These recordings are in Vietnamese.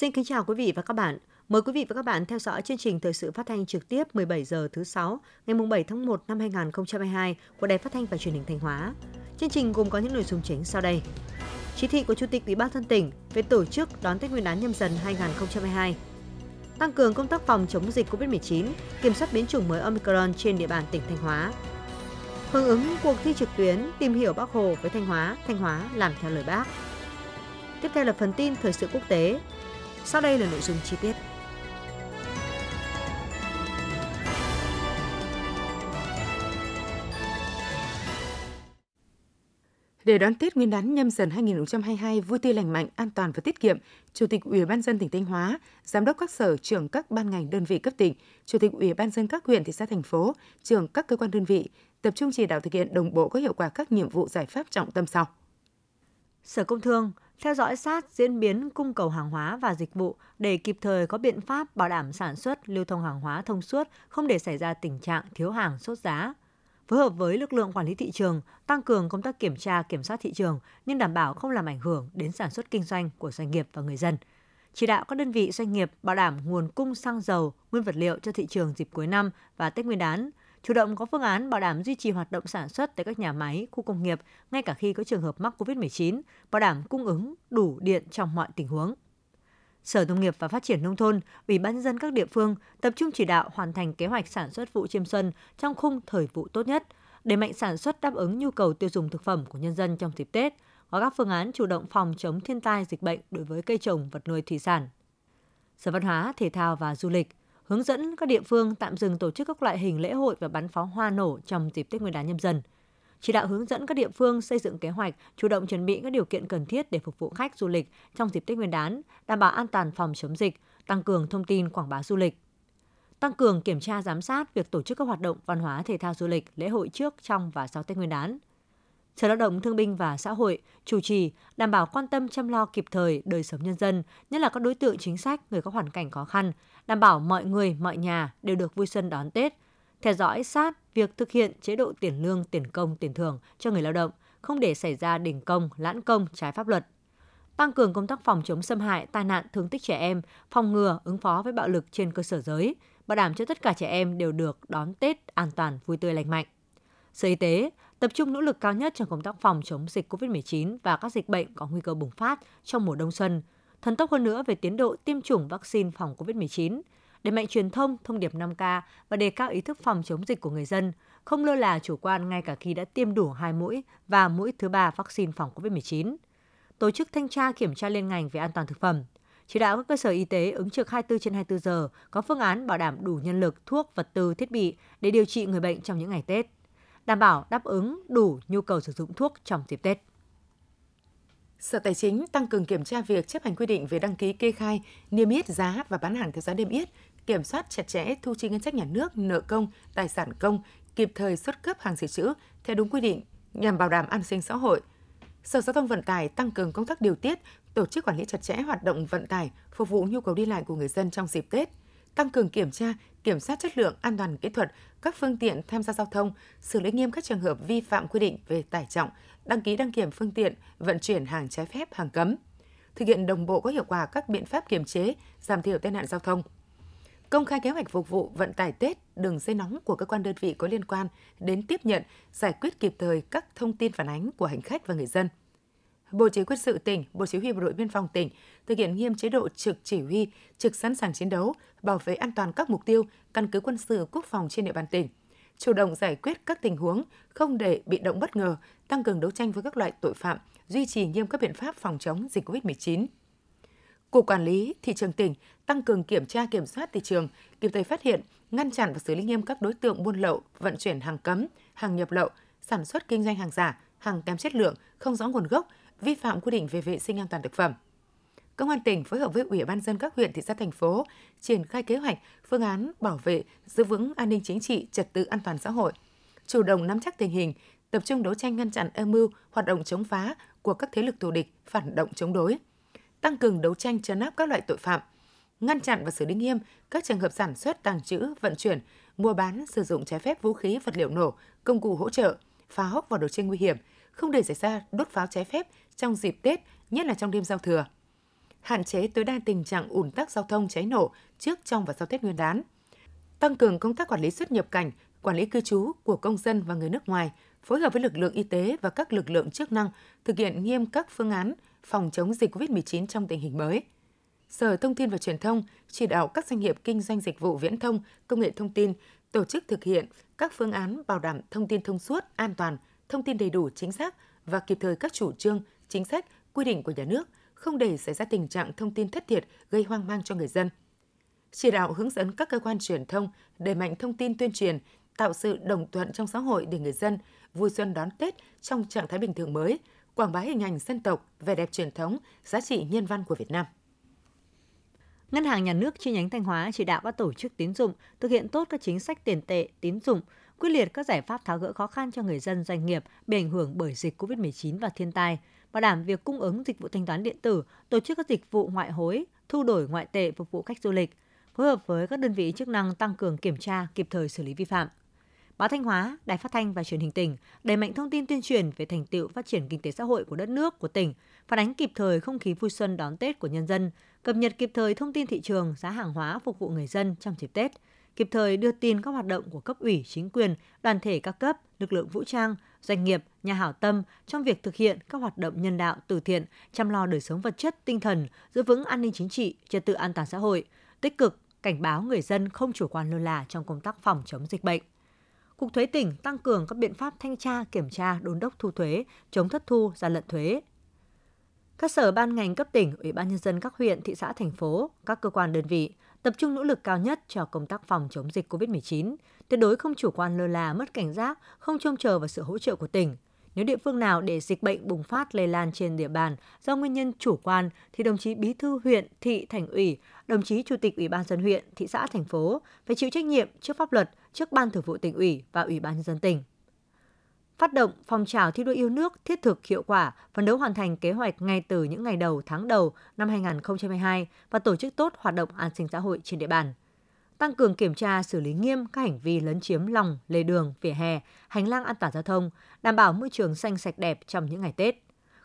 Xin kính chào quý vị và các bạn. Mời quý vị và các bạn theo dõi chương trình thời sự phát thanh trực tiếp 17 giờ thứ sáu ngày 7 tháng 1 năm 2022 của Đài Phát thanh và Truyền hình Thanh Hóa. Chương trình gồm có những nội dung chính sau đây. Chỉ thị của Chủ tịch Ủy ban dân tỉnh về tổ chức đón Tết Nguyên đán nhâm dần 2022. Tăng cường công tác phòng chống dịch COVID-19, kiểm soát biến chủng mới Omicron trên địa bàn tỉnh Thanh Hóa. Hưởng ứng cuộc thi trực tuyến tìm hiểu Bác Hồ với Thanh Hóa, Thanh Hóa làm theo lời Bác. Tiếp theo là phần tin thời sự quốc tế. Sau đây là nội dung chi tiết. Để đón Tết Nguyên đán nhâm dần 2022 vui tươi lành mạnh, an toàn và tiết kiệm, Chủ tịch Ủy ban dân tỉnh Thanh Hóa, Giám đốc các sở, trưởng các ban ngành đơn vị cấp tỉnh, Chủ tịch Ủy ban dân các huyện, thị xã, thành phố, trưởng các cơ quan đơn vị tập trung chỉ đạo thực hiện đồng bộ có hiệu quả các nhiệm vụ giải pháp trọng tâm sau. Sở Công Thương theo dõi sát diễn biến cung cầu hàng hóa và dịch vụ để kịp thời có biện pháp bảo đảm sản xuất, lưu thông hàng hóa thông suốt, không để xảy ra tình trạng thiếu hàng sốt giá. Phối hợp với lực lượng quản lý thị trường, tăng cường công tác kiểm tra, kiểm soát thị trường nhưng đảm bảo không làm ảnh hưởng đến sản xuất kinh doanh của doanh nghiệp và người dân. Chỉ đạo các đơn vị doanh nghiệp bảo đảm nguồn cung xăng dầu, nguyên vật liệu cho thị trường dịp cuối năm và Tết Nguyên đán, chủ động có phương án bảo đảm duy trì hoạt động sản xuất tại các nhà máy, khu công nghiệp ngay cả khi có trường hợp mắc COVID-19, bảo đảm cung ứng đủ điện trong mọi tình huống. Sở Nông nghiệp và Phát triển Nông thôn, Ủy ban nhân dân các địa phương tập trung chỉ đạo hoàn thành kế hoạch sản xuất vụ chiêm xuân trong khung thời vụ tốt nhất, để mạnh sản xuất đáp ứng nhu cầu tiêu dùng thực phẩm của nhân dân trong dịp Tết, có các phương án chủ động phòng chống thiên tai dịch bệnh đối với cây trồng, vật nuôi thủy sản. Sở Văn hóa, Thể thao và Du lịch hướng dẫn các địa phương tạm dừng tổ chức các loại hình lễ hội và bắn pháo hoa nổ trong dịp Tết Nguyên đán nhâm dần. Chỉ đạo hướng dẫn các địa phương xây dựng kế hoạch, chủ động chuẩn bị các điều kiện cần thiết để phục vụ khách du lịch trong dịp Tết Nguyên đán, đảm bảo an toàn phòng chống dịch, tăng cường thông tin quảng bá du lịch. Tăng cường kiểm tra giám sát việc tổ chức các hoạt động văn hóa thể thao du lịch, lễ hội trước, trong và sau Tết Nguyên đán – Sở Lao động Thương binh và Xã hội chủ trì đảm bảo quan tâm chăm lo kịp thời đời sống nhân dân, nhất là các đối tượng chính sách, người có hoàn cảnh khó khăn, đảm bảo mọi người, mọi nhà đều được vui xuân đón Tết, theo dõi sát việc thực hiện chế độ tiền lương, tiền công, tiền thưởng cho người lao động, không để xảy ra đình công, lãn công trái pháp luật. Tăng cường công tác phòng chống xâm hại, tai nạn, thương tích trẻ em, phòng ngừa, ứng phó với bạo lực trên cơ sở giới, bảo đảm cho tất cả trẻ em đều được đón Tết an toàn, vui tươi lành mạnh. Sở Y tế tập trung nỗ lực cao nhất trong công tác phòng chống dịch COVID-19 và các dịch bệnh có nguy cơ bùng phát trong mùa đông xuân, thần tốc hơn nữa về tiến độ tiêm chủng vaccine phòng COVID-19, đẩy mạnh truyền thông, thông điệp 5K và đề cao ý thức phòng chống dịch của người dân, không lơ là chủ quan ngay cả khi đã tiêm đủ hai mũi và mũi thứ ba vaccine phòng COVID-19. Tổ chức thanh tra kiểm tra liên ngành về an toàn thực phẩm, chỉ đạo các cơ sở y tế ứng trực 24 trên 24 giờ, có phương án bảo đảm đủ nhân lực, thuốc, vật tư, thiết bị để điều trị người bệnh trong những ngày Tết đảm bảo đáp ứng đủ nhu cầu sử dụng thuốc trong dịp Tết. Sở Tài chính tăng cường kiểm tra việc chấp hành quy định về đăng ký kê khai, niêm yết giá và bán hàng theo giá niêm yết, kiểm soát chặt chẽ thu chi ngân sách nhà nước, nợ công, tài sản công, kịp thời xuất cấp hàng dự trữ theo đúng quy định nhằm bảo đảm an sinh xã hội. Sở Giao thông Vận tải tăng cường công tác điều tiết, tổ chức quản lý chặt chẽ hoạt động vận tải, phục vụ nhu cầu đi lại của người dân trong dịp Tết, tăng cường kiểm tra, kiểm soát chất lượng, an toàn kỹ thuật các phương tiện tham gia giao thông, xử lý nghiêm các trường hợp vi phạm quy định về tải trọng, đăng ký đăng kiểm phương tiện, vận chuyển hàng trái phép, hàng cấm. Thực hiện đồng bộ có hiệu quả các biện pháp kiềm chế, giảm thiểu tai nạn giao thông. Công khai kế hoạch phục vụ vận tải Tết, đường dây nóng của cơ quan đơn vị có liên quan đến tiếp nhận, giải quyết kịp thời các thông tin phản ánh của hành khách và người dân – Bộ Chỉ huy quân sự tỉnh, Bộ Chỉ huy Bộ đội Biên phòng tỉnh thực hiện nghiêm chế độ trực chỉ huy, trực sẵn sàng chiến đấu, bảo vệ an toàn các mục tiêu, căn cứ quân sự quốc phòng trên địa bàn tỉnh, chủ động giải quyết các tình huống, không để bị động bất ngờ, tăng cường đấu tranh với các loại tội phạm, duy trì nghiêm các biện pháp phòng chống dịch COVID-19. Cục Quản lý Thị trường tỉnh tăng cường kiểm tra kiểm soát thị trường, kịp thời phát hiện, ngăn chặn và xử lý nghiêm các đối tượng buôn lậu, vận chuyển hàng cấm, hàng nhập lậu, sản xuất kinh doanh hàng giả, hàng kém chất lượng, không rõ nguồn gốc, vi phạm quy định về vệ sinh an toàn thực phẩm. Công an tỉnh phối hợp với Ủy ban dân các huyện, thị xã, thành phố triển khai kế hoạch, phương án bảo vệ, giữ vững an ninh chính trị, trật tự an toàn xã hội, chủ động nắm chắc tình hình, tập trung đấu tranh ngăn chặn âm mưu, hoạt động chống phá của các thế lực thù địch, phản động chống đối, tăng cường đấu tranh trấn áp các loại tội phạm, ngăn chặn và xử lý nghiêm các trường hợp sản xuất, tàng trữ, vận chuyển, mua bán, sử dụng trái phép vũ khí, vật liệu nổ, công cụ hỗ trợ, pháo và đồ chơi nguy hiểm, không để xảy ra đốt pháo trái phép trong dịp Tết, nhất là trong đêm giao thừa. hạn chế tối đa tình trạng ủn tắc giao thông cháy nổ trước, trong và sau Tết Nguyên đán. Tăng cường công tác quản lý xuất nhập cảnh, quản lý cư trú của công dân và người nước ngoài, phối hợp với lực lượng y tế và các lực lượng chức năng thực hiện nghiêm các phương án phòng chống dịch COVID-19 trong tình hình mới. Sở Thông tin và Truyền thông chỉ đạo các doanh nghiệp kinh doanh dịch vụ viễn thông, công nghệ thông tin tổ chức thực hiện các phương án bảo đảm thông tin thông suốt, an toàn, thông tin đầy đủ, chính xác và kịp thời các chủ trương, chính sách, quy định của nhà nước, không để xảy ra tình trạng thông tin thất thiệt gây hoang mang cho người dân. Chỉ đạo hướng dẫn các cơ quan truyền thông đẩy mạnh thông tin tuyên truyền, tạo sự đồng thuận trong xã hội để người dân vui xuân đón Tết trong trạng thái bình thường mới, quảng bá hình ảnh dân tộc, vẻ đẹp truyền thống, giá trị nhân văn của Việt Nam. Ngân hàng Nhà nước chi nhánh Thanh Hóa chỉ đạo các tổ chức tín dụng thực hiện tốt các chính sách tiền tệ, tín dụng, quyết liệt các giải pháp tháo gỡ khó khăn cho người dân doanh nghiệp bị ảnh hưởng bởi dịch COVID-19 và thiên tai, bảo đảm việc cung ứng dịch vụ thanh toán điện tử, tổ chức các dịch vụ ngoại hối, thu đổi ngoại tệ phục vụ khách du lịch, phối hợp với các đơn vị chức năng tăng cường kiểm tra, kịp thời xử lý vi phạm. Báo Thanh Hóa, Đài Phát thanh và Truyền hình tỉnh đẩy mạnh thông tin tuyên truyền về thành tựu phát triển kinh tế xã hội của đất nước của tỉnh, phản ánh kịp thời không khí vui xuân đón Tết của nhân dân, cập nhật kịp thời thông tin thị trường, giá hàng hóa phục vụ người dân trong dịp Tết, kịp thời đưa tin các hoạt động của cấp ủy, chính quyền, đoàn thể các cấp, lực lượng vũ trang, doanh nghiệp, nhà hảo tâm trong việc thực hiện các hoạt động nhân đạo, từ thiện, chăm lo đời sống vật chất, tinh thần, giữ vững an ninh chính trị, trật tự an toàn xã hội, tích cực cảnh báo người dân không chủ quan lơ là trong công tác phòng chống dịch bệnh. Cục Thuế tỉnh tăng cường các biện pháp thanh tra, kiểm tra, đôn đốc thu thuế, chống thất thu, gian lận thuế. Các sở ban ngành cấp tỉnh, ủy ban nhân dân các huyện, thị xã, thành phố, các cơ quan đơn vị tập trung nỗ lực cao nhất cho công tác phòng chống dịch COVID-19, tuyệt đối không chủ quan lơ là, mất cảnh giác, không trông chờ vào sự hỗ trợ của tỉnh. Nếu địa phương nào để dịch bệnh bùng phát lây lan trên địa bàn do nguyên nhân chủ quan thì đồng chí bí thư huyện, thị, thành ủy, đồng chí chủ tịch ủy ban dân huyện, thị xã, thành phố phải chịu trách nhiệm trước pháp luật, trước ban thường vụ tỉnh ủy và ủy ban nhân dân tỉnh phát động phong trào thi đua yêu nước thiết thực hiệu quả, phấn đấu hoàn thành kế hoạch ngay từ những ngày đầu tháng đầu năm 2022 và tổ chức tốt hoạt động an sinh xã hội trên địa bàn. Tăng cường kiểm tra xử lý nghiêm các hành vi lấn chiếm lòng, lề đường, vỉa hè, hành lang an toàn giao thông, đảm bảo môi trường xanh sạch đẹp trong những ngày Tết.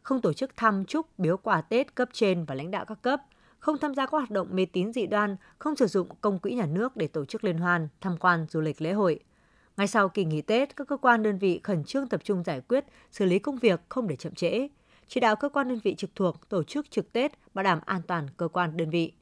Không tổ chức thăm chúc biếu quà Tết cấp trên và lãnh đạo các cấp, không tham gia các hoạt động mê tín dị đoan, không sử dụng công quỹ nhà nước để tổ chức liên hoan, tham quan du lịch lễ hội – ngay sau kỳ nghỉ Tết, các cơ quan đơn vị khẩn trương tập trung giải quyết, xử lý công việc không để chậm trễ. Chỉ đạo cơ quan đơn vị trực thuộc tổ chức trực Tết bảo đảm an toàn cơ quan đơn vị.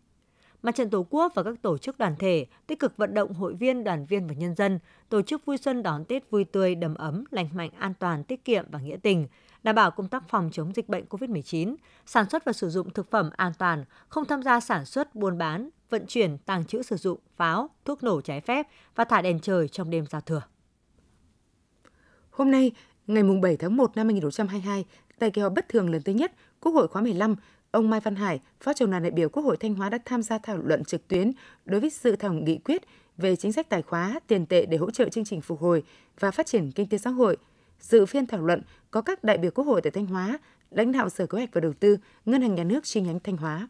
Mặt trận Tổ quốc và các tổ chức đoàn thể tích cực vận động hội viên, đoàn viên và nhân dân tổ chức vui xuân đón Tết vui tươi, đầm ấm, lành mạnh, an toàn, tiết kiệm và nghĩa tình, đảm bảo công tác phòng chống dịch bệnh COVID-19, sản xuất và sử dụng thực phẩm an toàn, không tham gia sản xuất, buôn bán, vận chuyển, tàng trữ sử dụng pháo, thuốc nổ trái phép và thả đèn trời trong đêm giao thừa. Hôm nay, ngày 7 tháng 1 năm 2022, tại kỳ họp bất thường lần thứ nhất Quốc hội khóa 15, ông Mai Văn Hải, Phó trưởng đoàn đại biểu Quốc hội Thanh Hóa đã tham gia thảo luận trực tuyến đối với sự thảo nghị quyết về chính sách tài khóa, tiền tệ để hỗ trợ chương trình phục hồi và phát triển kinh tế xã hội. Dự phiên thảo luận có các đại biểu Quốc hội tại Thanh Hóa, lãnh đạo Sở Kế hoạch và Đầu tư, Ngân hàng Nhà nước chi nhánh Thanh Hóa.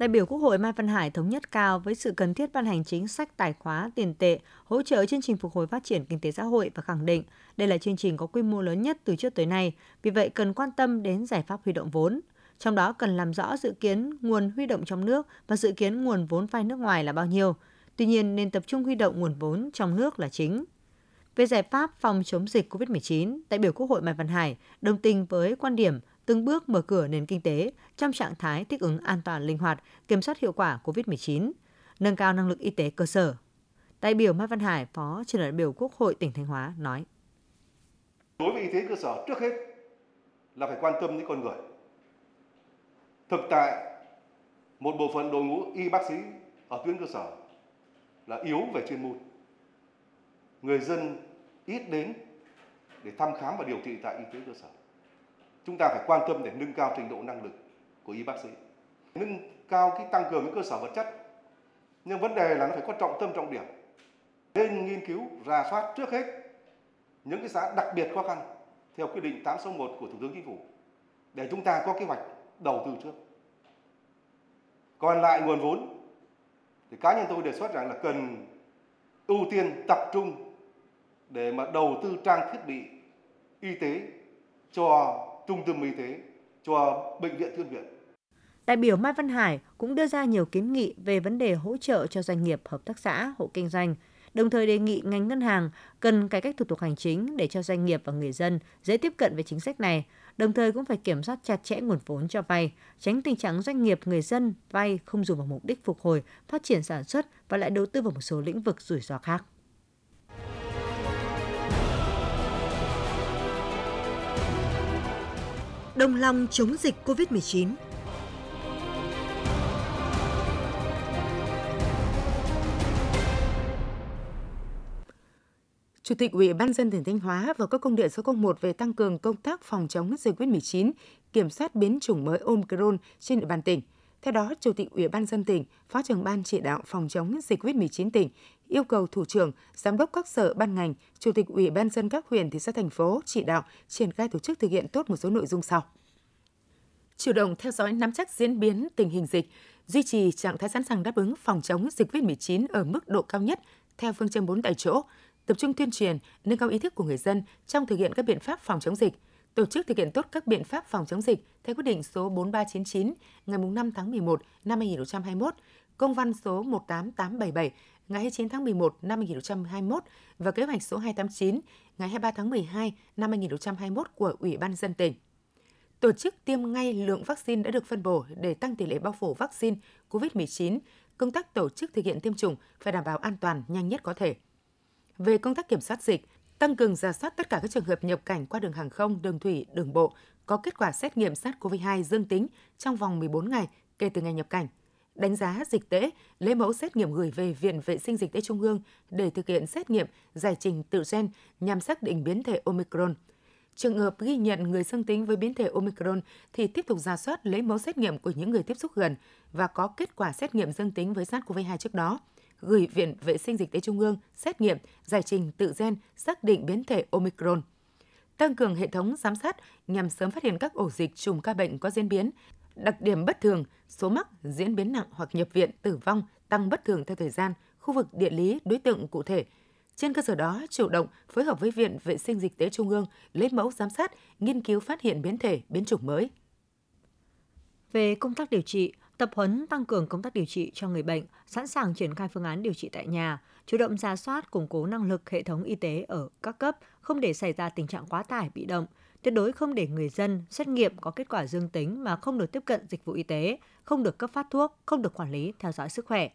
Đại biểu Quốc hội Mai Văn Hải thống nhất cao với sự cần thiết ban hành chính sách tài khóa tiền tệ, hỗ trợ chương trình phục hồi phát triển kinh tế xã hội và khẳng định đây là chương trình có quy mô lớn nhất từ trước tới nay, vì vậy cần quan tâm đến giải pháp huy động vốn. Trong đó cần làm rõ dự kiến nguồn huy động trong nước và dự kiến nguồn vốn vay nước ngoài là bao nhiêu. Tuy nhiên nên tập trung huy động nguồn vốn trong nước là chính. Về giải pháp phòng chống dịch COVID-19, đại biểu Quốc hội Mai Văn Hải đồng tình với quan điểm từng bước mở cửa nền kinh tế trong trạng thái thích ứng an toàn linh hoạt, kiểm soát hiệu quả COVID-19, nâng cao năng lực y tế cơ sở. Đại biểu Mai Văn Hải, Phó trưởng đại biểu Quốc hội tỉnh Thanh Hóa nói. Đối với y tế cơ sở trước hết là phải quan tâm đến con người. Thực tại, một bộ phận đội ngũ y bác sĩ ở tuyến cơ sở là yếu về chuyên môn. Người dân ít đến để thăm khám và điều trị tại y tế cơ sở chúng ta phải quan tâm để nâng cao trình độ năng lực của y bác sĩ. Nâng cao cái tăng cường cái cơ sở vật chất. Nhưng vấn đề là nó phải có trọng tâm, trọng điểm. Nên nghiên cứu, rà soát trước hết những cái xã đặc biệt khó khăn theo quyết định 861 của Thủ tướng Chính phủ để chúng ta có kế hoạch đầu tư trước. Còn lại nguồn vốn thì cá nhân tôi đề xuất rằng là cần ưu tiên tập trung để mà đầu tư trang thiết bị y tế cho trung tâm y tế cho bệnh viện thiên viện. Đại biểu Mai Văn Hải cũng đưa ra nhiều kiến nghị về vấn đề hỗ trợ cho doanh nghiệp, hợp tác xã, hộ kinh doanh, đồng thời đề nghị ngành ngân hàng cần cải cách thủ tục hành chính để cho doanh nghiệp và người dân dễ tiếp cận với chính sách này, đồng thời cũng phải kiểm soát chặt chẽ nguồn vốn cho vay, tránh tình trạng doanh nghiệp người dân vay không dùng vào mục đích phục hồi, phát triển sản xuất và lại đầu tư vào một số lĩnh vực rủi ro khác. Đồng lòng chống dịch COVID-19 Chủ tịch Ủy ban dân tỉnh Thanh Hóa vừa có công điện số 01 về tăng cường công tác phòng chống dịch COVID-19, kiểm soát biến chủng mới Omicron trên địa bàn tỉnh. Theo đó, Chủ tịch Ủy ban dân tỉnh, Phó trưởng ban chỉ đạo phòng chống dịch COVID-19 tỉnh yêu cầu thủ trưởng, giám đốc các sở ban ngành, chủ tịch Ủy ban dân các huyện, thị xã thành phố chỉ đạo triển khai tổ chức thực hiện tốt một số nội dung sau. Chủ động theo dõi nắm chắc diễn biến tình hình dịch, duy trì trạng thái sẵn sàng đáp ứng phòng chống dịch COVID-19 ở mức độ cao nhất theo phương châm 4 tại chỗ, tập trung tuyên truyền, nâng cao ý thức của người dân trong thực hiện các biện pháp phòng chống dịch, tổ chức thực hiện tốt các biện pháp phòng chống dịch theo quyết định số 4399 ngày 5 tháng 11 năm 2021, công văn số 18877 ngày 29 tháng 11 năm 2021 và kế hoạch số 289 ngày 23 tháng 12 năm 2021 của Ủy ban dân tỉnh. Tổ chức tiêm ngay lượng vaccine đã được phân bổ để tăng tỷ lệ bao phủ vaccine COVID-19. Công tác tổ chức thực hiện tiêm chủng phải đảm bảo an toàn nhanh nhất có thể về công tác kiểm soát dịch, tăng cường giả soát tất cả các trường hợp nhập cảnh qua đường hàng không, đường thủy, đường bộ có kết quả xét nghiệm SARS-CoV-2 dương tính trong vòng 14 ngày kể từ ngày nhập cảnh. Đánh giá dịch tễ, lấy mẫu xét nghiệm gửi về Viện Vệ sinh Dịch tễ Trung ương để thực hiện xét nghiệm giải trình tự gen nhằm xác định biến thể Omicron. Trường hợp ghi nhận người dương tính với biến thể Omicron thì tiếp tục ra soát lấy mẫu xét nghiệm của những người tiếp xúc gần và có kết quả xét nghiệm dương tính với SARS-CoV-2 trước đó gửi Viện Vệ sinh Dịch tễ Trung ương xét nghiệm, giải trình tự gen xác định biến thể Omicron. Tăng cường hệ thống giám sát nhằm sớm phát hiện các ổ dịch chùm ca bệnh có diễn biến, đặc điểm bất thường, số mắc, diễn biến nặng hoặc nhập viện, tử vong tăng bất thường theo thời gian, khu vực địa lý, đối tượng cụ thể. Trên cơ sở đó, chủ động phối hợp với Viện Vệ sinh Dịch tế Trung ương lấy mẫu giám sát, nghiên cứu phát hiện biến thể, biến chủng mới. Về công tác điều trị, tập huấn tăng cường công tác điều trị cho người bệnh, sẵn sàng triển khai phương án điều trị tại nhà, chủ động ra soát củng cố năng lực hệ thống y tế ở các cấp, không để xảy ra tình trạng quá tải bị động, tuyệt đối không để người dân xét nghiệm có kết quả dương tính mà không được tiếp cận dịch vụ y tế, không được cấp phát thuốc, không được quản lý theo dõi sức khỏe.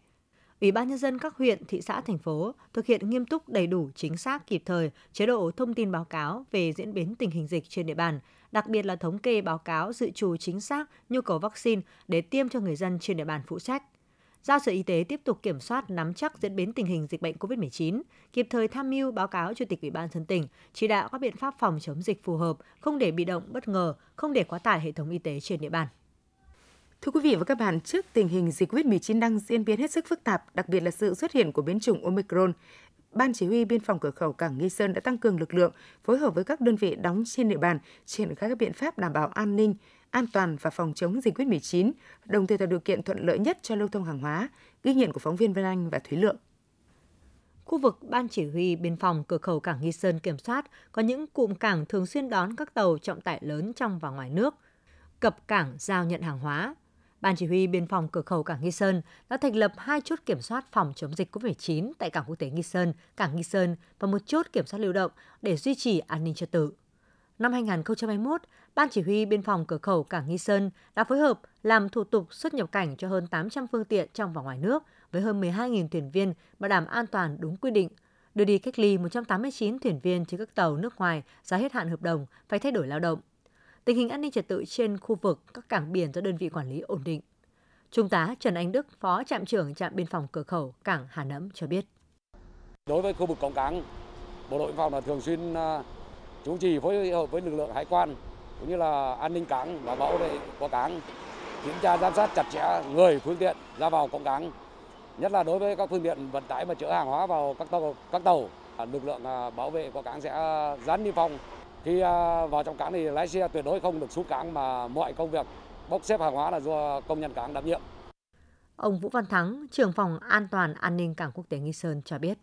Ủy ban nhân dân các huyện, thị xã, thành phố thực hiện nghiêm túc đầy đủ, chính xác, kịp thời chế độ thông tin báo cáo về diễn biến tình hình dịch trên địa bàn, đặc biệt là thống kê báo cáo dự trù chính xác nhu cầu vaccine để tiêm cho người dân trên địa bàn phụ trách. Giao Sở Y tế tiếp tục kiểm soát nắm chắc diễn biến tình hình dịch bệnh COVID-19, kịp thời tham mưu báo cáo Chủ tịch Ủy ban dân tỉnh, chỉ đạo các biện pháp phòng chống dịch phù hợp, không để bị động bất ngờ, không để quá tải hệ thống y tế trên địa bàn. Thưa quý vị và các bạn, trước tình hình dịch COVID-19 đang diễn biến hết sức phức tạp, đặc biệt là sự xuất hiện của biến chủng Omicron, Ban Chỉ huy Biên phòng cửa khẩu Cảng Nghi Sơn đã tăng cường lực lượng, phối hợp với các đơn vị đóng trên địa bàn, triển khai các biện pháp đảm bảo an ninh, an toàn và phòng chống dịch COVID-19, đồng thời tạo điều kiện thuận lợi nhất cho lưu thông hàng hóa, ghi nhận của phóng viên Vân Anh và Thúy Lượng. Khu vực Ban Chỉ huy Biên phòng cửa khẩu Cảng Nghi Sơn kiểm soát có những cụm cảng thường xuyên đón các tàu trọng tải lớn trong và ngoài nước, cập cảng giao nhận hàng hóa, Ban Chỉ huy Biên phòng cửa khẩu Cảng Nghi Sơn đã thành lập hai chốt kiểm soát phòng chống dịch COVID-19 tại Cảng Quốc tế Nghi Sơn, Cảng Nghi Sơn và một chốt kiểm soát lưu động để duy trì an ninh trật tự. Năm 2021, Ban Chỉ huy Biên phòng cửa khẩu Cảng Nghi Sơn đã phối hợp làm thủ tục xuất nhập cảnh cho hơn 800 phương tiện trong và ngoài nước với hơn 12.000 thuyền viên bảo đảm an toàn đúng quy định, đưa đi cách ly 189 thuyền viên trên các tàu nước ngoài ra hết hạn hợp đồng phải thay đổi lao động tình hình an ninh trật tự trên khu vực các cảng biển do đơn vị quản lý ổn định. Trung tá Trần Anh Đức, Phó trạm trưởng trạm biên phòng cửa khẩu cảng Hà Nẫm cho biết. Đối với khu vực cổng cảng, bộ đội biên phòng là thường xuyên chú chủ trì phối hợp với lực lượng hải quan cũng như là an ninh cảng và bảo vệ của cảng kiểm tra giám sát chặt chẽ người phương tiện ra vào cổng cảng nhất là đối với các phương tiện vận tải mà chở hàng hóa vào các tàu các tàu lực lượng à, bảo vệ của cảng sẽ dán niêm phong khi à, vào trong cảng thì lái xe tuyệt đối không được xuống cảng mà mọi công việc bốc xếp hàng hóa là do công nhân cảng đảm nhiệm. Ông Vũ Văn Thắng, trưởng phòng an toàn an ninh cảng quốc tế Nghi Sơn cho biết.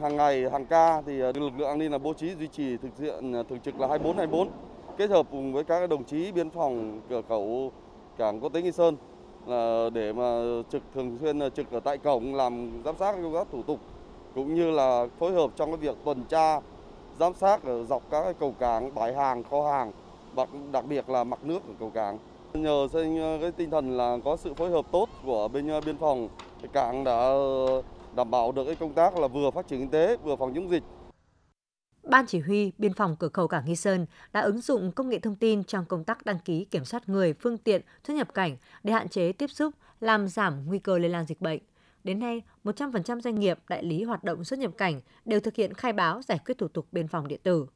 Hàng ngày, hàng ca thì à, lực lượng an ninh là bố trí duy trì thực hiện à, thường trực là 24 24 kết hợp cùng với các đồng chí biên phòng cửa khẩu cảng quốc tế Nghi Sơn là để mà trực thường xuyên trực ở tại cổng làm giám sát công tác thủ tục cũng như là phối hợp trong cái việc tuần tra giám sát ở dọc các cái cầu cảng, bãi hàng, kho hàng, đặc, đặc biệt là mặt nước của cầu cảng. Nhờ trên ờ, cái tinh thần là có sự phối hợp tốt của bên ờ, biên phòng, cảng đã ờ, đảm bảo được cái công tác là vừa phát triển kinh tế, vừa phòng chống dịch. Ban chỉ huy biên phòng cửa khẩu cảng Nghi Sơn đã ứng dụng công nghệ thông tin trong công tác đăng ký kiểm soát người, phương tiện xuất nhập cảnh để hạn chế tiếp xúc, làm giảm nguy cơ lây lan dịch bệnh. Đến nay, 100% doanh nghiệp đại lý hoạt động xuất nhập cảnh đều thực hiện khai báo giải quyết thủ tục biên phòng điện tử.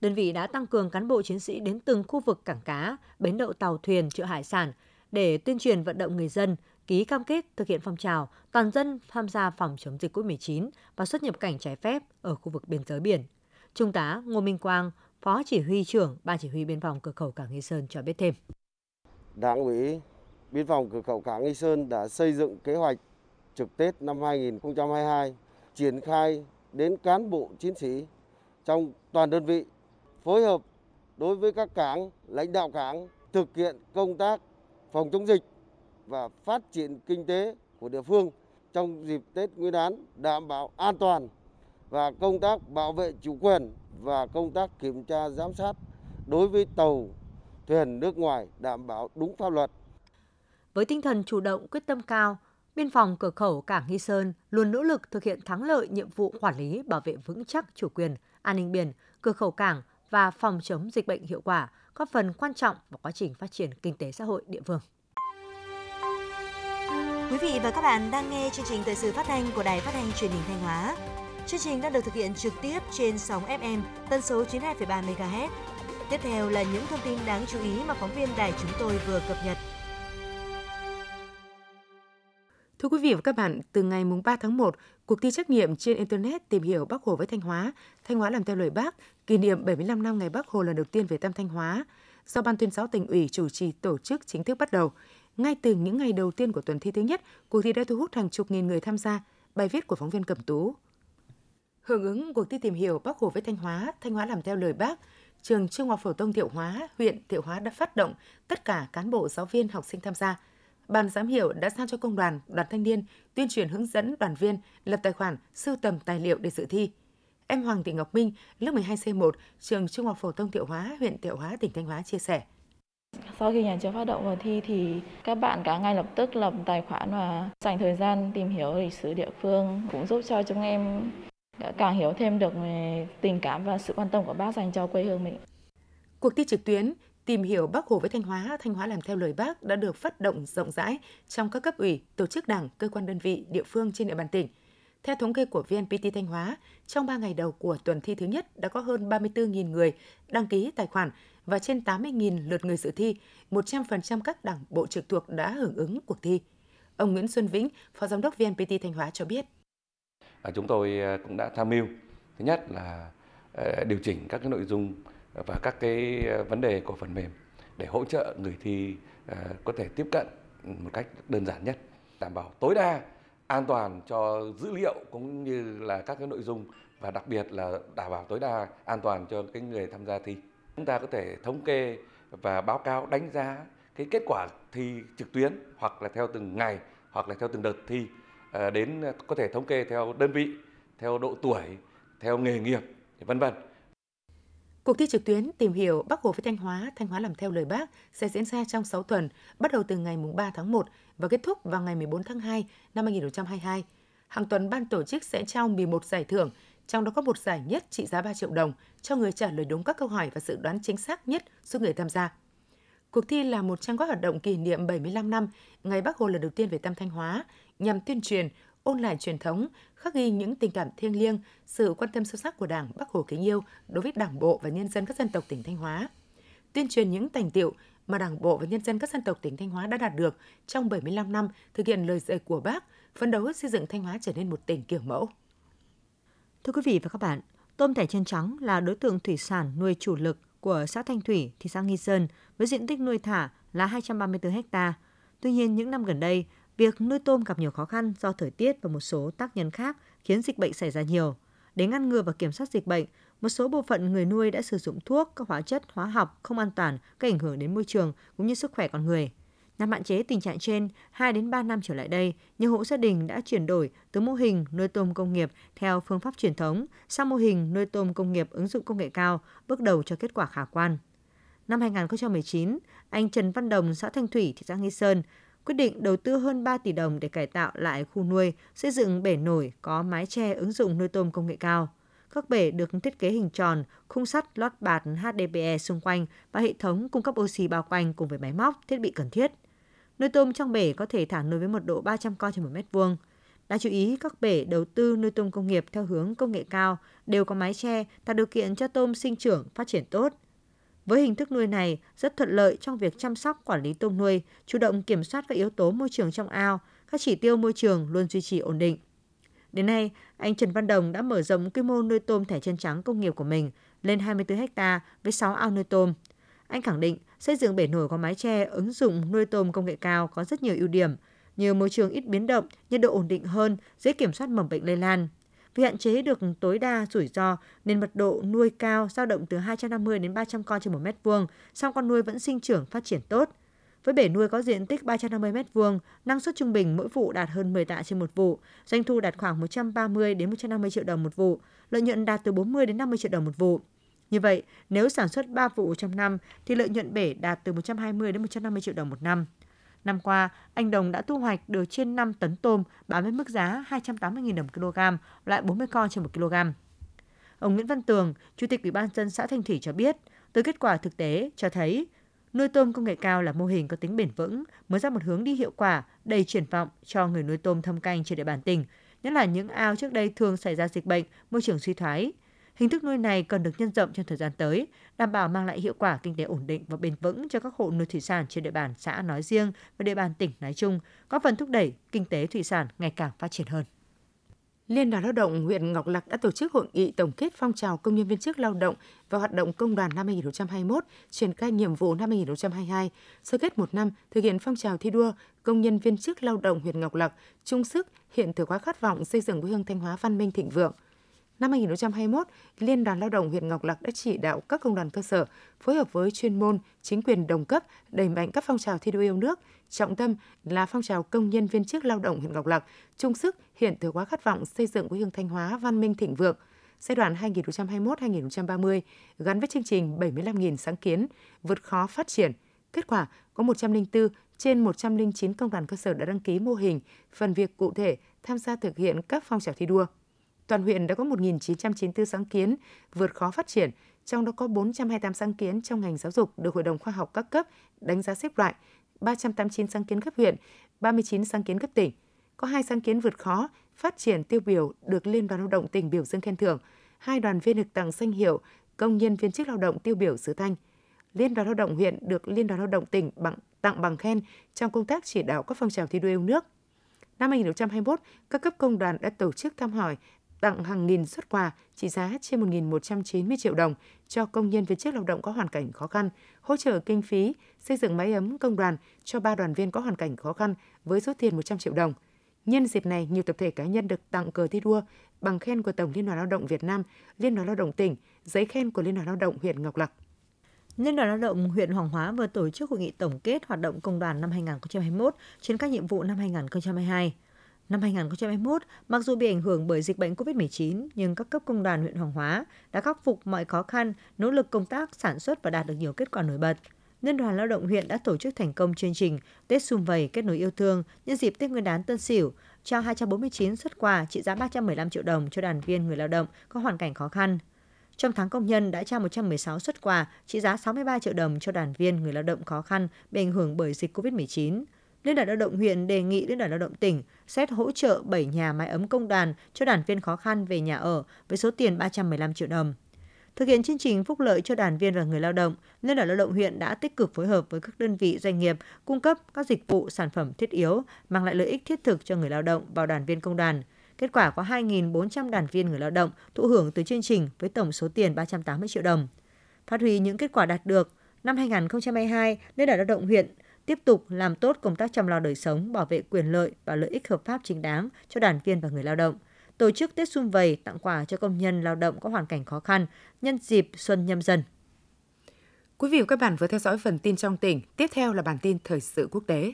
Đơn vị đã tăng cường cán bộ chiến sĩ đến từng khu vực cảng cá, bến đậu tàu thuyền, chợ hải sản để tuyên truyền vận động người dân ký cam kết thực hiện phong trào toàn dân tham gia phòng chống dịch COVID-19 và xuất nhập cảnh trái phép ở khu vực biên giới biển. Trung tá Ngô Minh Quang, Phó Chỉ huy trưởng Ban Chỉ huy Biên phòng Cửa khẩu Cảng Nghi Sơn cho biết thêm. Đảng ủy Biên phòng Cửa khẩu Cảng Nghi Sơn đã xây dựng kế hoạch trực Tết năm 2022 triển khai đến cán bộ chiến sĩ trong toàn đơn vị phối hợp đối với các cảng, lãnh đạo cảng thực hiện công tác phòng chống dịch và phát triển kinh tế của địa phương trong dịp Tết Nguyên đán đảm bảo an toàn và công tác bảo vệ chủ quyền và công tác kiểm tra giám sát đối với tàu thuyền nước ngoài đảm bảo đúng pháp luật. Với tinh thần chủ động quyết tâm cao, Biên phòng cửa khẩu Cảng Nghi Sơn luôn nỗ lực thực hiện thắng lợi nhiệm vụ quản lý bảo vệ vững chắc chủ quyền, an ninh biển, cửa khẩu cảng và phòng chống dịch bệnh hiệu quả, góp phần quan trọng vào quá trình phát triển kinh tế xã hội địa phương. Quý vị và các bạn đang nghe chương trình thời sự phát thanh của Đài Phát thanh Truyền hình Thanh Hóa. Chương trình đang được thực hiện trực tiếp trên sóng FM tần số 92,3 MHz. Tiếp theo là những thông tin đáng chú ý mà phóng viên đài chúng tôi vừa cập nhật. Thưa quý vị và các bạn, từ ngày 3 tháng 1, cuộc thi trắc nghiệm trên Internet tìm hiểu Bắc Hồ với Thanh Hóa, Thanh Hóa làm theo lời Bác, kỷ niệm 75 năm ngày Bắc Hồ lần đầu tiên về thăm Thanh Hóa, do Ban tuyên giáo tỉnh ủy chủ trì tổ chức chính thức bắt đầu. Ngay từ những ngày đầu tiên của tuần thi thứ nhất, cuộc thi đã thu hút hàng chục nghìn người tham gia. Bài viết của phóng viên Cẩm Tú. Hưởng ứng cuộc thi tìm hiểu bác Hồ với Thanh Hóa, Thanh Hóa làm theo lời Bác, trường Trung học phổ thông Thiệu Hóa, huyện Thiệu Hóa đã phát động tất cả cán bộ, giáo viên, học sinh tham gia. Ban giám hiệu đã giao cho công đoàn, đoàn thanh niên tuyên truyền hướng dẫn đoàn viên lập tài khoản, sưu tầm tài liệu để dự thi. Em Hoàng Thị Ngọc Minh, lớp 12C1, trường Trung học phổ thông Thiệu Hóa, huyện Thiệu Hóa, tỉnh Thanh Hóa chia sẻ. Sau khi nhà trường phát động vào thi thì các bạn cả ngay lập tức lập tài khoản và dành thời gian tìm hiểu lịch sử địa phương cũng giúp cho chúng em Dạ, càng hiểu thêm được về tình cảm và sự quan tâm của bác dành cho quê hương mình. Cuộc thi trực tuyến tìm hiểu bác Hồ với Thanh Hóa, Thanh Hóa làm theo lời Bác đã được phát động rộng rãi trong các cấp ủy, tổ chức đảng, cơ quan đơn vị, địa phương trên địa bàn tỉnh. Theo thống kê của VNPT Thanh Hóa, trong 3 ngày đầu của tuần thi thứ nhất đã có hơn 34.000 người đăng ký tài khoản và trên 80.000 lượt người dự thi, 100% các đảng bộ trực thuộc đã hưởng ứng cuộc thi. Ông Nguyễn Xuân Vĩnh, Phó Giám đốc VNPT Thanh Hóa cho biết. Chúng tôi ờ, cũng đã tham mưu, thứ nhất là ờ, điều chỉnh các cái nội dung và các cái ờ, vấn đề của phần mềm để hỗ trợ người thi có thể tiếp cận một cách đơn giản nhất, đảm bảo tối đa an toàn cho dữ liệu cũng như là các cái nội dung và đặc biệt là đảm bảo tối đa an toàn cho cái người tham gia thi. Chúng ta có thể thống kê và báo cáo đánh giá cái kết quả thi trực tuyến hoặc là theo từng ngày hoặc là theo từng đợt thi Ờ, đến ờ, có thể thống kê theo đơn vị, theo độ tuổi, theo nghề nghiệp, vân vân. Cuộc thi trực tuyến tìm hiểu Bắc Hồ với Thanh Hóa, Thanh Hóa làm theo lời Bác sẽ diễn ra trong 6 tuần, bắt đầu từ ngày 3 tháng 1 và kết thúc vào ngày 14 tháng 2 năm 2022. Hàng tuần ban tổ chức sẽ trao 11 giải thưởng, trong đó có một giải nhất trị giá 3 triệu đồng cho người trả lời đúng các câu hỏi và dự đoán chính xác nhất số người tham gia. Cuộc thi là một trong các hoạt động kỷ niệm 75 năm ngày Bác Hồ lần đầu tiên về thăm Thanh Hóa nhằm tuyên truyền, ôn lại truyền thống, khắc ghi những tình cảm thiêng liêng, sự quan tâm sâu sắc của Đảng Bác Hồ kính yêu đối với Đảng bộ và nhân dân các dân tộc tỉnh Thanh Hóa. Tuyên truyền những thành tiệu mà Đảng bộ và nhân dân các dân tộc tỉnh Thanh Hóa đã đạt được trong 75 năm thực hiện lời dạy của Bác, phấn đấu xây dựng Thanh Hóa trở nên một tỉnh kiểu mẫu. Thưa quý vị và các bạn, tôm thẻ chân trắng là đối tượng thủy sản nuôi chủ lực của xã Thanh Thủy, thị xã Nghi Sơn với diện tích nuôi thả là 234 ha. Tuy nhiên, những năm gần đây, việc nuôi tôm gặp nhiều khó khăn do thời tiết và một số tác nhân khác khiến dịch bệnh xảy ra nhiều. Để ngăn ngừa và kiểm soát dịch bệnh, một số bộ phận người nuôi đã sử dụng thuốc, các hóa chất hóa học không an toàn gây ảnh hưởng đến môi trường cũng như sức khỏe con người. Nhằm hạn chế tình trạng trên, 2 đến 3 năm trở lại đây, nhiều hộ gia đình đã chuyển đổi từ mô hình nuôi tôm công nghiệp theo phương pháp truyền thống sang mô hình nuôi tôm công nghiệp ứng dụng công nghệ cao, bước đầu cho kết quả khả quan. Năm 2019, anh Trần Văn Đồng, xã Thanh Thủy, thị xã Nghi Sơn, quyết định đầu tư hơn 3 tỷ đồng để cải tạo lại khu nuôi, xây dựng bể nổi có mái che ứng dụng nuôi tôm công nghệ cao. Các bể được thiết kế hình tròn, khung sắt lót bạt HDPE xung quanh và hệ thống cung cấp oxy bao quanh cùng với máy móc, thiết bị cần thiết. Nuôi tôm trong bể có thể thả nuôi với mật độ 300 con trên một mét vuông. Đã chú ý, các bể đầu tư nuôi tôm công nghiệp theo hướng công nghệ cao đều có mái che tạo điều kiện cho tôm sinh trưởng, phát triển tốt. Với hình thức nuôi này, rất thuận lợi trong việc chăm sóc quản lý tôm nuôi, chủ động kiểm soát các yếu tố môi trường trong ao, các chỉ tiêu môi trường luôn duy trì ổn định. Đến nay, anh Trần Văn Đồng đã mở rộng quy mô nuôi tôm thẻ chân trắng công nghiệp của mình lên 24 ha với 6 ao nuôi tôm. Anh khẳng định xây dựng bể nổi có mái che ứng dụng nuôi tôm công nghệ cao có rất nhiều ưu điểm, như môi trường ít biến động, nhiệt độ ổn định hơn, dễ kiểm soát mầm bệnh lây lan. Vì hạn chế được tối đa rủi ro nên mật độ nuôi cao dao động từ 250 đến 300 con trên một mét vuông, song con nuôi vẫn sinh trưởng phát triển tốt. Với bể nuôi có diện tích 350 m2, năng suất trung bình mỗi vụ đạt hơn 10 tạ trên một vụ, doanh thu đạt khoảng 130 đến 150 triệu đồng một vụ, lợi nhuận đạt từ 40 đến 50 triệu đồng một vụ. Như vậy, nếu sản xuất 3 vụ trong năm thì lợi nhuận bể đạt từ 120 đến 150 triệu đồng một năm. Năm qua, anh Đồng đã thu hoạch được trên 5 tấn tôm bán với mức giá 280.000 đồng kg, loại 40 con trên 1 kg. Ông Nguyễn Văn Tường, Chủ tịch Ủy ban dân xã Thanh Thủy cho biết, từ kết quả thực tế cho thấy nuôi tôm công nghệ cao là mô hình có tính bền vững, mở ra một hướng đi hiệu quả, đầy triển vọng cho người nuôi tôm thâm canh trên địa bàn tỉnh, nhất là những ao trước đây thường xảy ra dịch bệnh, môi trường suy thoái. Hình thức nuôi này cần được nhân rộng trong thời gian tới, đảm bảo mang lại hiệu quả kinh tế ổn định và bền vững cho các hộ nuôi thủy sản trên địa bàn xã nói riêng và địa bàn tỉnh nói chung, góp phần thúc đẩy kinh tế thủy sản ngày càng phát triển hơn. Liên đoàn Lao động huyện Ngọc Lặc đã tổ chức hội nghị tổng kết phong trào công nhân viên chức lao động và hoạt động công đoàn năm 2021, triển khai nhiệm vụ năm 2022, sơ kết một năm thực hiện phong trào thi đua công nhân viên chức lao động huyện Ngọc Lặc, chung sức hiện thực hóa khát vọng xây dựng quê hương Thanh Hóa văn minh thịnh vượng – Năm 2021, Liên đoàn Lao động huyện Ngọc Lặc đã chỉ đạo các công đoàn cơ sở phối hợp với chuyên môn, chính quyền đồng cấp đẩy mạnh các phong trào thi đua yêu nước, trọng tâm là phong trào công nhân viên chức lao động huyện Ngọc Lặc, chung sức hiện thực hóa khát vọng xây dựng quê hương Thanh Hóa văn minh thịnh vượng. Giai đoạn 2021-2030 gắn với chương trình 75.000 sáng kiến vượt khó phát triển. Kết quả có 104 trên 109 công đoàn cơ sở đã đăng ký mô hình, phần việc cụ thể tham gia thực hiện các phong trào thi đua toàn huyện đã có 1.994 sáng kiến vượt khó phát triển, trong đó có 428 sáng kiến trong ngành giáo dục được Hội đồng Khoa học các cấp đánh giá xếp loại, 389 sáng kiến cấp huyện, 39 sáng kiến cấp tỉnh. Có hai sáng kiến vượt khó, phát triển tiêu biểu được Liên đoàn Lao động tỉnh biểu dương khen thưởng, hai đoàn viên được tặng danh hiệu công nhân viên chức lao động tiêu biểu xứ Thanh. Liên đoàn Lao động huyện được Liên đoàn Lao động tỉnh bằng, tặng bằng khen trong công tác chỉ đạo các phong trào thi đua yêu nước. Năm 2021, các cấp công đoàn đã tổ chức thăm hỏi, tặng hàng nghìn xuất quà trị giá trên 1.190 triệu đồng cho công nhân viên chức lao động có hoàn cảnh khó khăn, hỗ trợ kinh phí xây dựng máy ấm công đoàn cho ba đoàn viên có hoàn cảnh khó khăn với số tiền 100 triệu đồng. Nhân dịp này, nhiều tập thể cá nhân được tặng cờ thi đua, bằng khen của Tổng Liên đoàn Lao động Việt Nam, Liên đoàn Lao động tỉnh, giấy khen của Liên đoàn Lao động huyện Ngọc Lặc. Liên đoàn Lao động huyện Hoàng Hóa vừa tổ chức hội nghị tổng kết hoạt động công đoàn năm 2021 trên các nhiệm vụ năm 2022. Năm 2021, mặc dù bị ảnh hưởng bởi dịch bệnh COVID-19, nhưng các cấp công đoàn huyện Hoàng Hóa đã khắc phục mọi khó khăn, nỗ lực công tác sản xuất và đạt được nhiều kết quả nổi bật. Liên đoàn Lao động huyện đã tổ chức thành công chương trình Tết Xung Vầy kết nối yêu thương nhân dịp Tết Nguyên đán Tân Sửu, trao 249 xuất quà trị giá 315 triệu đồng cho đoàn viên người lao động có hoàn cảnh khó khăn. Trong tháng công nhân đã trao 116 xuất quà trị giá 63 triệu đồng cho đoàn viên người lao động khó khăn bị ảnh hưởng bởi dịch COVID-19. Liên đoàn Lao động huyện đề nghị Liên đoàn Lao động tỉnh xét hỗ trợ 7 nhà máy ấm công đoàn cho đoàn viên khó khăn về nhà ở với số tiền 315 triệu đồng. Thực hiện chương trình phúc lợi cho đoàn viên và người lao động, Liên đoàn Lao động huyện đã tích cực phối hợp với các đơn vị doanh nghiệp cung cấp các dịch vụ sản phẩm thiết yếu mang lại lợi ích thiết thực cho người lao động và đoàn viên công đoàn. Kết quả có 2.400 đoàn viên người lao động thụ hưởng từ chương trình với tổng số tiền 380 triệu đồng. Phát huy những kết quả đạt được, năm 2022, Liên đoàn Lao động huyện tiếp tục làm tốt công tác chăm lo đời sống, bảo vệ quyền lợi và lợi ích hợp pháp chính đáng cho đoàn viên và người lao động, tổ chức Tết Xuân Vầy tặng quà cho công nhân lao động có hoàn cảnh khó khăn nhân dịp Xuân Nhâm Dần. Quý vị và các bạn vừa theo dõi phần tin trong tỉnh, tiếp theo là bản tin thời sự quốc tế.